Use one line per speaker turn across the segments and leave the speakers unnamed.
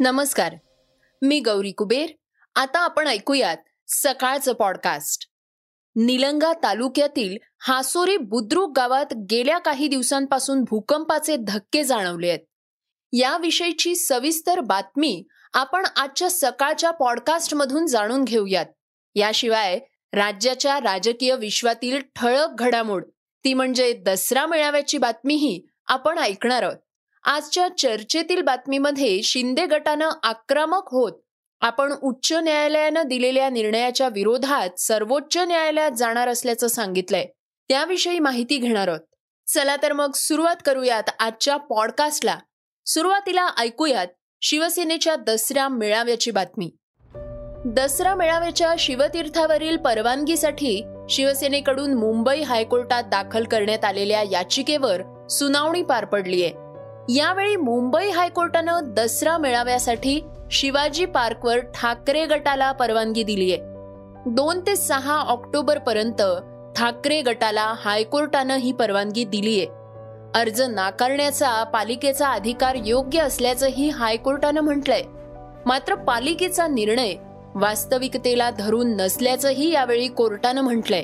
नमस्कार. मी गौरी कुबेर. आता आपण ऐकूयात सकाळचं पॉडकास्ट निलंगा तालुक्यातील हासोरी बुद्रुक गावात गेल्या काही दिवसांपासून भूकंपाचे धक्के जाणवले आहेत. याविषयीची सविस्तर बातमी आपण आजच्या सकाळच्या पॉडकास्टमधून जाणून घेऊयात. याशिवाय राज्याच्या राजकीय विश्वातील ठळक घडामोड ती म्हणजे दसरा मेळाव्याची बातमीही आपण ऐकणार आहोत. आजच्या चर्चेतील बातमीमध्ये शिंदे गटानं आक्रमक होत. आपण उच्च न्यायालयानं दिलेल्या निर्णयाच्या विरोधात सर्वोच्च न्यायालयात जाणार असल्याचं सांगितलंय. त्याविषयी माहिती घेणार आहोत. चला तर मग सुरुवात करूयात आजच्या पॉडकास्टला. सुरुवातीला ऐकूयात शिवसेनेच्या दसऱ्या मेळाव्याची बातमी. दसरा मेळाव्याच्या शिवतीर्थावरील परवानगीसाठी शिवसेनेकडून मुंबई हायकोर्टात दाखल करण्यात आलेल्या याचिकेवर सुनावणी पार पडलीय. यावेळी मुंबई हायकोर्टानं दसरा मेळाव्यासाठी शिवाजी पार्कवर ठाकरे गटाला परवानगी दिली आहे दोन ते सहा ऑक्टोबर पर्यंत ठाकरे गटाला हायकोर्टानं ही परवानगी दिली आहे अर्ज नाकारण्याचा पालिकेचा अधिकार योग्य असल्याचंही हायकोर्टानं म्हटलंय. मात्र पालिकेचा निर्णय वास्तविकतेला धरून नसल्याचंही यावेळी कोर्टानं म्हटलंय.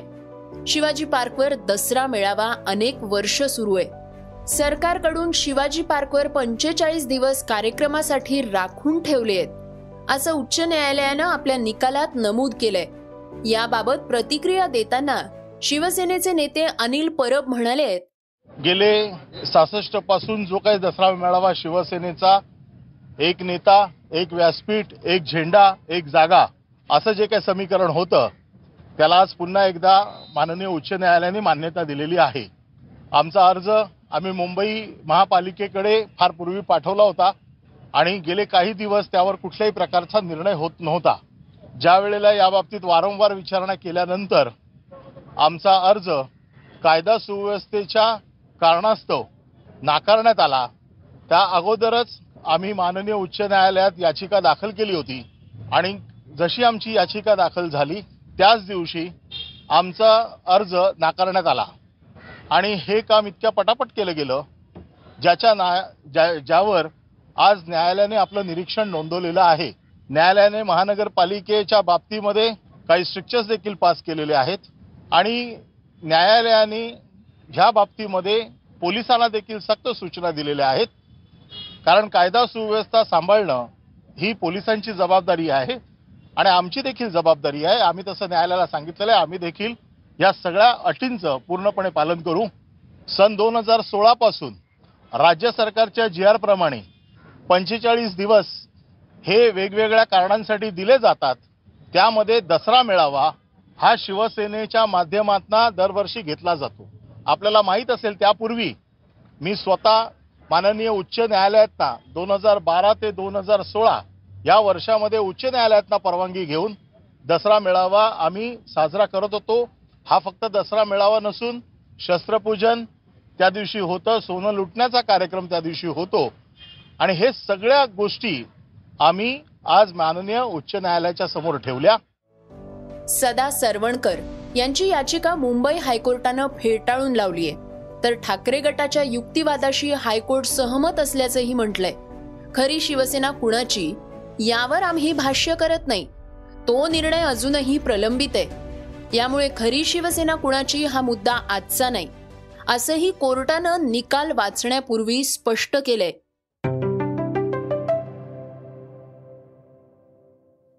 शिवाजी पार्कवर दसरा मेळावा अनेक वर्ष सुरू आहे सरकारकडून शिवाजी पार्कवर पंचेचाळीस दिवस कार्यक्रमासाठी राखून ठेवले आहेत असं उच्च न्यायालयानं आपल्या निकालात नमूद केलंय. याबाबत प्रतिक्रिया देताना शिवसेनेचे नेते अनिल परब म्हणाले आहेत
गेले सहासष्टपासून जो काही दसरा मेळावा शिवसेनेचा एक नेता एक व्यासपीठ एक झेंडा एक जागा असं जे काही समीकरण होतं त्याला आज पुन्हा एकदा माननीय उच्च न्यायालयाने मान्यता दिलेली आहे. आमचा अर्ज आम्ही मुंबई महापालिकेकडे फार पूर्वी पाठवला होता आणि गेले काही दिवस त्यावर कुठल्याही प्रकारचा निर्णय होत नव्हता. ज्या वेळेला याबाबतीत वारंवार विचारणा केल्यानंतर आमचा अर्ज कायदा सुव्यवस्थेच्या कारणास्तव नाकारण्यात आला. त्या अगोदरच आम्ही माननीय उच्च न्यायालयात याचिका दाखल केली होती आणि जशी आमची याचिका दाखल झाली त्याच दिवशी आमचा अर्ज नाकारण्यात आला. आणि हे काम इतक्या पटापट केलं गेलं ज्याच्या ना ज्या ज्यावर आज न्यायालयाने आपलं निरीक्षण नोंदवलेलं आहे. न्यायालयाने महानगरपालिकेच्या बाबतीमध्ये काही स्ट्रिक्चर्स देखील पास केलेले आहेत आणि न्यायालयाने ह्या बाबतीमध्ये पोलिसांना देखील सक्त सूचना दिलेल्या आहेत. कारण कायदा सुव्यवस्था सांभाळणं ही पोलिसांची जबाबदारी आहे आणि आमची देखील जबाबदारी आहे. आम्ही तसं न्यायालयाला सांगितलेलं आहे. आम्ही देखील या सगळ्या अटींचं पूर्णपणे पालन करू. सन दोन हजार सोळा पासून राज्य सरकारच्या जी आर प्रमाणे पंचेचाळीस दिवस हे वेगवेगळ्या कारणांसाठी दिले जातात. त्यामध्ये दसरा मेळावा हा शिवसेनेच्या माध्यमातून दरवर्षी घेतला जातो. आपल्याला माहीत असेल त्यापूर्वी मी स्वतः माननीय उच्च न्यायालयातना दोन हजार बारा ते दोन हजार सोळा या वर्षामध्ये उच्च न्यायालयातना परवानगी घेऊन दसरा मेळावा आम्ही साजरा करत होतो. हा फक्त दसरा मेळावा नसून शस्त्रपूजन त्या दिवशी होतं सोनं लुटण्याचा कार्यक्रम त्या दिवशी होतो. आणि हे सगळ्या गोष्टी आम्ही आज माननीय उच्च न्यायालयाच्या समोर ठेवल्या.
सदा सरवणकर यांची याचिका मुंबई हायकोर्टानं फेटाळून लावलीय. तर ठाकरे गटाच्या युक्तिवादाशी हायकोर्ट सहमत असल्याचंही म्हटलंय. खरी शिवसेना कुणाची? यावर आम्ही भाष्य करत नाही. तो निर्णय अजूनही प्रलंबित आहे. यामुळे खरी शिवसेना कुणाची हा मुद्दा आजचा नाही. असंही कोर्टानं निकाल वाचण्यापूर्वी स्पष्ट केलंय.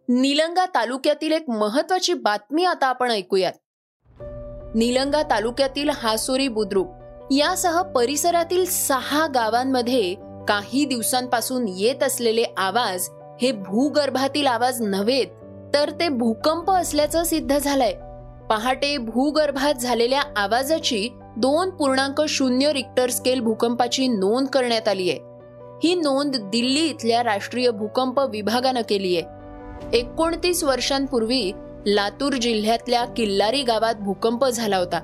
निलंगा तालुक्यातील एक महत्वाची बातमी आता आपण ऐकूयात. निलंगा तालुक्यातील हासोरी बुद्रुक यासह परिसरातील सहा गावांमध्ये काही दिवसांपासून येत असलेले आवाज हे भूगर्भातील आवाज नव्हेत तर ते भूकंप असल्याचं सिद्ध झालंय. पहाटे भूगर्भात झालेल्या आवाजाची दोन पूर्णांक शून्य रिक्टर स्केल भूकंपाची नोंद करण्यात आली आहे. ही नोंद दिल्ली इथल्या राष्ट्रीय भूकंप विभागानं केली आहे. एकोणतीस वर्षांपूर्वी लातूर जिल्ह्यातल्या किल्लारी गावात भूकंप झाला होता.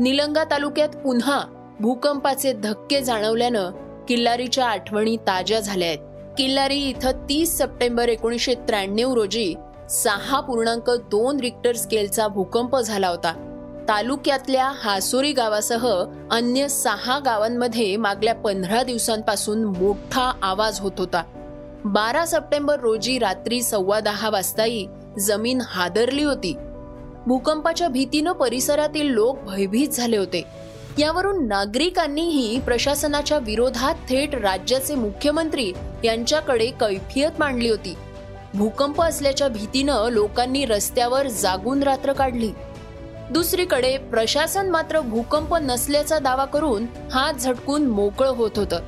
निलंगा तालुक्यात पुन्हा भूकंपाचे धक्के जाणवल्यानं किल्लारीच्या आठवणी ताज्या झाल्या आहेत. किल्लारी इथं तीस सप्टेंबर एकोणीसशे त्र्याण्णव रोजी सहा पूर्णांक दोन रिक्टर स्केलचा भूकंप झाला होता. तालुक्यातल्या हासोरी गावासह अन्य सहा गावांमध्ये मागल्या पंधरा दिवसांपासून मोठा आवाज होत होता. बारा सप्टेंबर रोजी रात्री सव्वा दहा वाजताही जमीन हादरली होती. भूकंपाच्या भीतीनं परिसरातील लोक भयभीत झाले होते. यावरून नागरिकांनीही प्रशासनाच्या विरोधात थेट राज्याचे मुख्यमंत्री यांच्याकडे कैफियत मांडली होती. भूकंप असल्याच्या भीतीनं लोकांनी रस्त्यावर जागून रात्र काढली. दुसरीकडे प्रशासन मात्र भूकंप नसल्याचा दावा करून हात झटकून मोकळं होत होतं.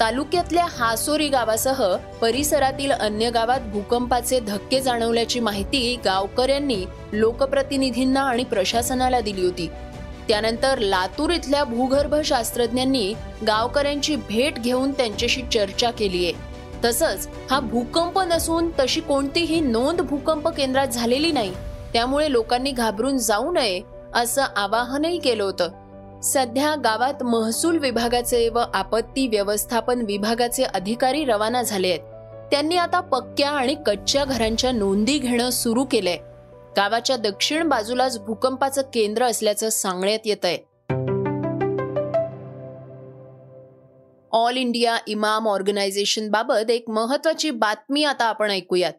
तालुक्यातल्या हासोरी गावासह परिसरातील अन्य गावात भूकंपाचे धक्के जाणवल्याची माहिती गावकऱ्यांनी लोकप्रतिनिधींना आणि प्रशासनाला दिली होती. त्यानंतर लातूर इथल्या भूगर्भ शास्त्रज्ञांनी गावकऱ्यांची भेट घेऊन त्यांच्याशी चर्चा केली आहे तसंच हा भूकंप नसून तशी कोणतीही नोंद भूकंप केंद्रात झालेली नाही. त्यामुळे लोकांनी घाबरून जाऊ नये असं आवाहनही केलं होतं. सध्या गावात महसूल विभागाचे व आपत्ती व्यवस्थापन विभागाचे अधिकारी रवाना झाले आहेत. त्यांनी आता पक्क्या आणि कच्च्या घरांच्या नोंदी घेणं सुरू केलंय. गावाच्या दक्षिण बाजूलाच भूकंपाचं केंद्र असल्याचं सांगण्यात येत आहे ऑल इंडिया इमाम ऑर्गनायझेशन बाबत एक महत्वाची बातमी आता आपण ऐकूयात.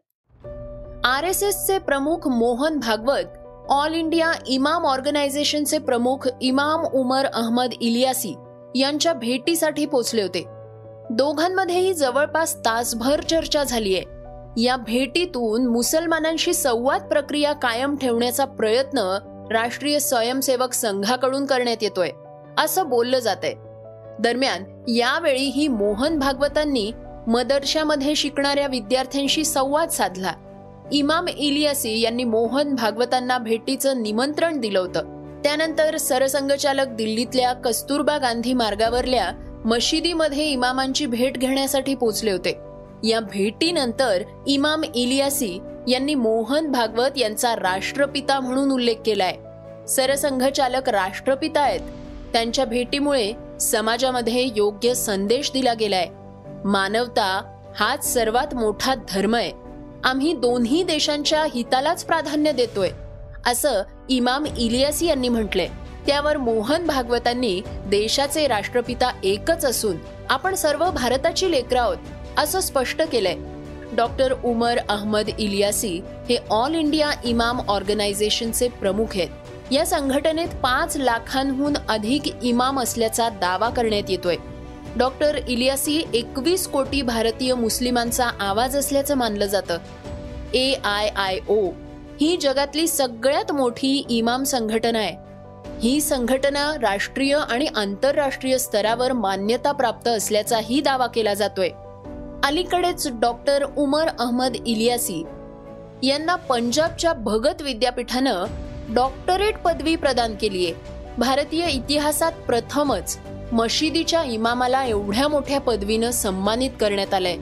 आर एस एसचे प्रमुख Mohan Bhagwat all India Imam ऑर्गनायझेशनचे प्रमुख इमाम उमर अहमद इलियासी यांच्या भेटीसाठी पोचले होते. दोघांमध्येही जवळपास तासभर चर्चा झालीय या भेटीतून मुसलमानांशी संवाद प्रक्रिया कायम ठेवण्याचा प्रयत्न राष्ट्रीय स्वयंसेवक संघाकडून करण्यात येतोय असं बोललं जात आहे दरम्यान यावेळीही मोहन भागवतांनी मदरशामध्ये शिकणाऱ्या विद्यार्थ्यांशी संवाद साधला. इमाम इलियासी यांनी मोहन भागवतांना भेटीचं निमंत्रण दिलं होतं. त्यानंतर सरसंघचालक दिल्लीतल्या कस्तुरबा गांधी मार्गावरल्या मशिदीमध्ये इमामांची भेट घेण्यासाठी पोचले होते. या भेटीनंतर इमाम इलियासी यांनी मोहन भागवत यांचा राष्ट्रपिता म्हणून उल्लेख केलाय. सरसंघचालक राष्ट्रपिता आहेत. त्यांच्या भेटीमुळे समाजामध्ये योग्य संदेश दिला गेलाय. मानवता हाच सर्वात मोठा धर्म आहे. आम्ही दोन्ही देशांच्या हितालाच प्राधान्य देतोय असं इमाम इलियासी यांनी म्हटलंय. त्यावर मोहन भागवतांनी देशाचे राष्ट्रपिता एकच असून आपण सर्व भारताची लेकर आहोत असं स्पष्ट केलंय. डॉक्टर उमर अहमद इलियासी हे ऑल इंडिया इमाम ऑर्गनायझेशनचे प्रमुख आहेत. या संघटनेत पाच लाखांहून अधिक इमाम असल्याचा दावा करण्यात येतोय. डॉक्टर इलियासी एकवीस कोटी भारतीय मुस्लिमांचा आवाज असल्याचं मानलं जातं. ए आय आय ओ ही जगातली सगळ्यात मोठी इमाम संघटना आहे. ही संघटना राष्ट्रीय आणि आंतरराष्ट्रीय स्तरावर मान्यता प्राप्त असल्याचाही दावा केला जातोय. अलीकडेच डॉक्टर उमर अहमद इलियासी यांना पंजाबच्या भगत विद्यापीठानं डॉक्टरेट पदवी प्रदान केली आहे. भारतीय इतिहासात प्रथमच मशिदीच्या इमामाला एवढ्या मोठ्या पदवीनं सन्मानित करण्यात आलंय.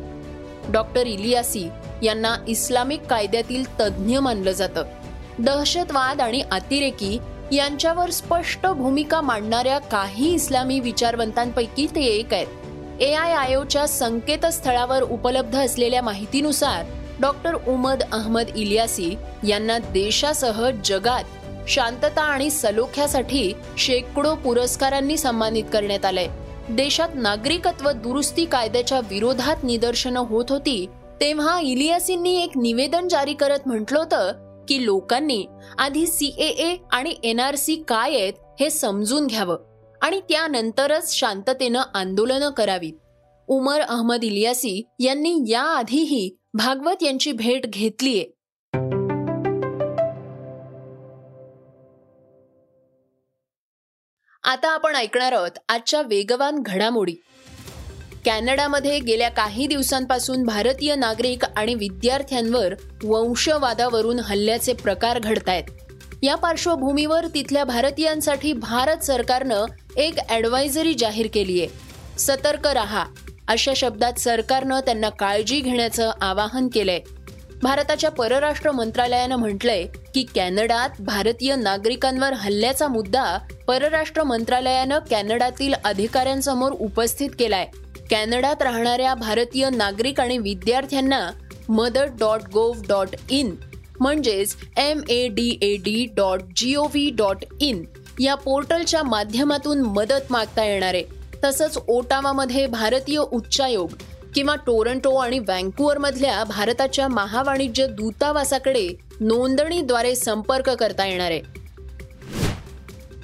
डॉक्टर इलियासी यांना इस्लामिक कायद्यातील तज्ज्ञ मानलं जातं. दहशतवाद आणि अतिरेकी यांच्यावर स्पष्ट भूमिका मांडणाऱ्या काही इस्लामी विचारवंतांपैकी ते एक आहेत. ए आय आय ओच्या संकेतस्थळावर उपलब्ध असलेल्या माहितीनुसार डॉक्टर उमद अहमद इलियासी यांना देशासह जगात शांतता आणि सलोख्यासाठी शेकडो पुरस्कारांनी सन्मानित करण्यात आलंय देशात नागरिकत्व दुरुस्ती कायद्याच्या विरोधात निदर्शनं होत होती तेव्हा इलियासींनी एक निवेदन जारी करत म्हटलं होतं की लोकांनी आधी सीएए आणि एनआरसी काय आहेत हे समजून घ्यावं आणि त्यानंतरच शांततेनं आंदोलनं करावीत. उमर अहमद इलियासी यांनी याआधीही भागवत यांची भेट घेतलीये. आता आपण ऐकणार आहोत आजच्या वेगवान घडामोडी. कॅनडामध्ये गेल्या काही दिवसांपासून भारतीय नागरिक आणि विद्यार्थ्यांवर वंशवादावरून हल्ल्याचे प्रकार घडतायत. या पार्श्वभूमीवर तिथल्या भारतीयांसाठी भारत सरकारनं एक ॲडवायझरी जाहीर केली आहे सतर्क रहा अशा शब्दात सरकारनं त्यांना काळजी घेण्याचं आवाहन केलंय. भारताच्या परराष्ट्र मंत्रालयानं म्हटलंय की कॅनडात भारतीय नागरिकांवर हल्ल्याचा मुद्दा परराष्ट्र मंत्रालयानं कॅनडातील अधिकाऱ्यांसमोर उपस्थित केलाय. कॅनडात राहणाऱ्या भारतीय नागरिक आणि विद्यार्थ्यांना Madad dot gov dot in म्हणजेच M A D A D dot G O V dot in या पोर्टलच्या माध्यमातून मदत मागता येणार आहे. तसंच ओटावामध्ये भारतीय उच्चायोग किंवा टोरंटो आणि वँकुअर मधल्या भारताच्या महावाणिज्य दूतावासाकडे नोंदणीद्वारे संपर्क करता येणार आहे.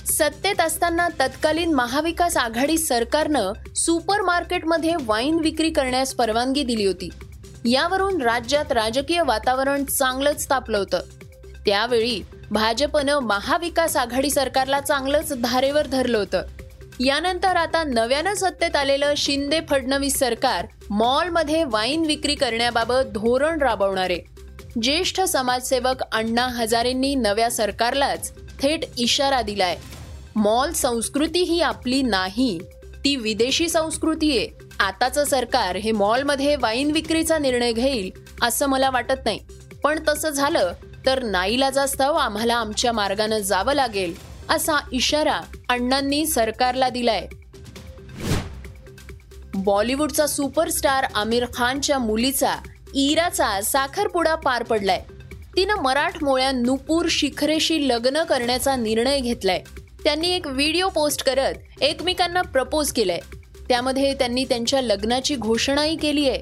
सत्तेत असताना तत्कालीन महाविकास आघाडी सरकारनं सुपर मार्केटमध्ये वाईन विक्री करण्यास परवानगी दिली होती. यावरून राज्यात राजकीय वातावरण चांगलंच तापलं होतं. त्यावेळी भाजपनं महाविकास आघाडी सरकारला चांगलंच धारेवर धरलं होतं. यानंतर आता नव्यानं सत्तेत आलेलं शिंदे फडणवीस सरकार मॉलमध्ये वाईन विक्री करण्याबाबत धोरण राबवणार. आहे ज्येष्ठ समाजसेवक अण्णा हजारेंनी नव्या सरकारलाच थेट इशारा दिलाय. मॉल संस्कृती ही आपली नाही ती विदेशी संस्कृती आहे. आताचं सरकार हे मॉलमध्ये वाईन विक्रीचा निर्णय घेईल असं मला वाटत नाही. पण तसं झालं तर नाईलाजास्तव आम्हाला आमच्या मार्गानं जावं लागेल असा इशारा अण्णांनी सरकारला दिलाय. बॉलिवूडचा सुपरस्टार आमिर खानच्या मुलीचा इराचा साखरपुडा पार पडलाय. तिनं मराठमोळ्या नुपूर शिखरेशी लग्न करण्याचा निर्णय घेतलाय. त्यांनी एक व्हिडिओ पोस्ट करत एकमेकांना प्रपोज केलंय. त्यामध्ये त्यांनी त्यांच्या लग्नाची घोषणाही केली आहे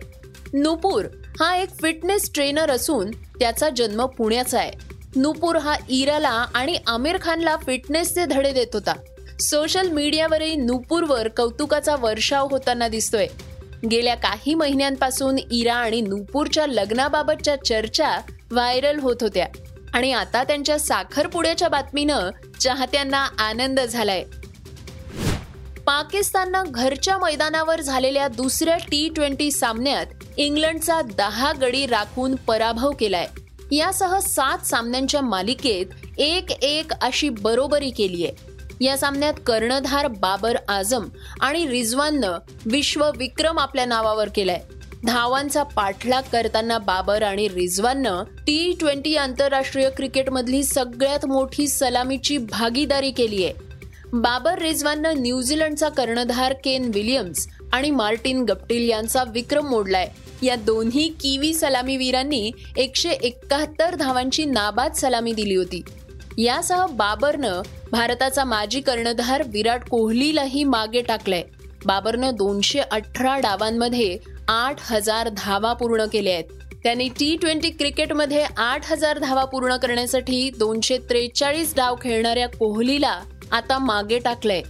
नुपूर हा एक फिटनेस ट्रेनर असून त्याचा जन्म पुण्याचा आहे. नुपूर हा इराला आणि आमिर खानला फिटनेसचे धडे देत होता. सोशल मीडियावरही नुपूरवर कौतुकाचा वर्षाव होताना दिसतोय. गेल्या काही महिन्यांपासून इरा आणि नुपूरच्या लग्नाबाबतच्या चर्चा व्हायरल होत होत्या. आणि आता त्यांच्या साखरपुड्याच्या बातमीनं चाहत्यांना आनंद झालाय. पाकिस्ताननं घरच्या मैदानावर झालेल्या दुसऱ्या टी ट्वेंटी सामन्यात इंग्लंडचा दहा गडी राखून पराभव केलाय. यासह सात सामन्यांच्या मालिकेत एक एक अशी बरोबरी केली आहे. या सामन्यात कर्णधार बाबर आझम आणि रिझवाननं विश्वविक्रम आपल्या नावावर केलाय. धावांचा पाठलाग करताना बाबर आणि रिझवाननं टी ट्वेंटी आंतरराष्ट्रीय क्रिकेटमधली सगळ्यात मोठी सलामीची भागीदारी केली आहे बाबर रिझवाननं न्यूझीलंडचा कर्णधार केन विलियम्स आणि मार्टिन गप्टिल यांचा विक्रम मोडलाय. या दोन्ही किवी सलामीवीरांनी एकशे एकाहत्तर धावांची नाबाद सलामी दिली होती. यासह बाबरनं भारताचा माजी कर्णधार विराट कोहलीलाही मागे टाकलंय. बाबरनं दोनशे अठरा डावांमध्ये आठ हजार धावा पूर्ण केल्या आहेत. त्यांनी टी ट्वेंटी क्रिकेटमध्ये आठ हजार धावा पूर्ण करण्यासाठी दोनशे त्रेचाळीस डाव खेळणाऱ्या कोहलीला आता मागे टाकलंय.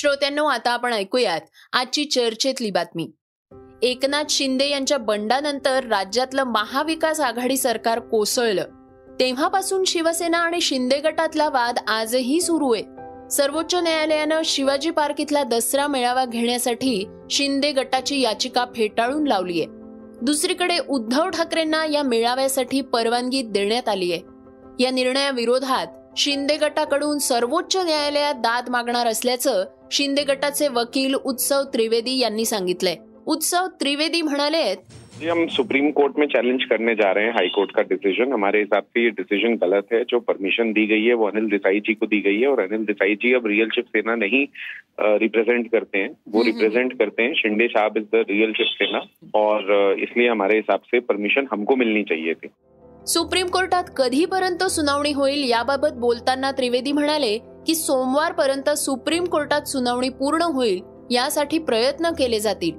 श्रोत्यांनो आता आपण ऐकूयात आजची चर्चेतली बातमी. एकनाथ शिंदे यांच्या बंडानंतर राज्यातलं महाविकास आघाडी सरकार कोसळलं. तेव्हापासून शिवसेना आणि शिंदे गटातला वाद आजही सुरू आहे. सर्वोच्च न्यायालयानं शिवाजी पार्क इथला दसरा मेळावा घेण्यासाठी शिंदे गटाची याचिका फेटाळून लावलीय दुसरीकडे उद्धव ठाकरेंना या मेळाव्यासाठी परवानगी देण्यात आली आहे. या निर्णयाविरोधात शिंदे गटाकडून सर्वोच्च न्यायालयात दाद मागणार असल्याचं शिंदे गटाचे वकील उत्सव त्रिवेदी यांनी सांगितलंय. उत्सव त्रिवेदी म्हणाले
जी हम सुप्रीम कोर्ट में चैलेंज करने जा रहे हैं हाई कोर्ट का डिसीजन हमारे हिसाब से ये डिसीजन गलत है। जो परमिशन दी गई है वो अनिल देसाई जी को दी गई है और अनिल देसाई जी अब रियल शिव सेना नहीं रिप्रेजेंट करते हैं। वो रिप्रेजेंट करते हैं। शिंदे साहब is the real Shiv Sena और इसलिए हमारे हिसाब से परमिशन हमको मिलनी चाहिए थी।
सुप्रीम कोर्टात कधीपर्यंत सुनावणी होईल याबाबत बोलताना त्रिवेदी म्हणाले की सोमवारपर्यंत सुप्रीम कोर्टात सुनावणी पूर्ण होईल यासाठी प्रयत्न केले जातील.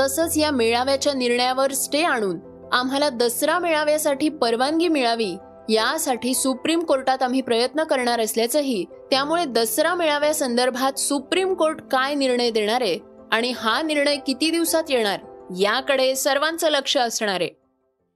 तसंच या मेळाव्याच्या निर्णयावर स्टे आणून आम्हाला दसरा मेळाव्यासाठी परवानगी मिळावी यासाठी सुप्रीम कोर्टात आम्ही प्रयत्न करणार असल्याचंही त्यामुळे दसरा मेळाव्यासंदर्भात सुप्रीम कोर्ट काय निर्णय देणार आहे आणि हा निर्णय किती दिवसात येणार याकडे सर्वांचं लक्ष असणार. आहे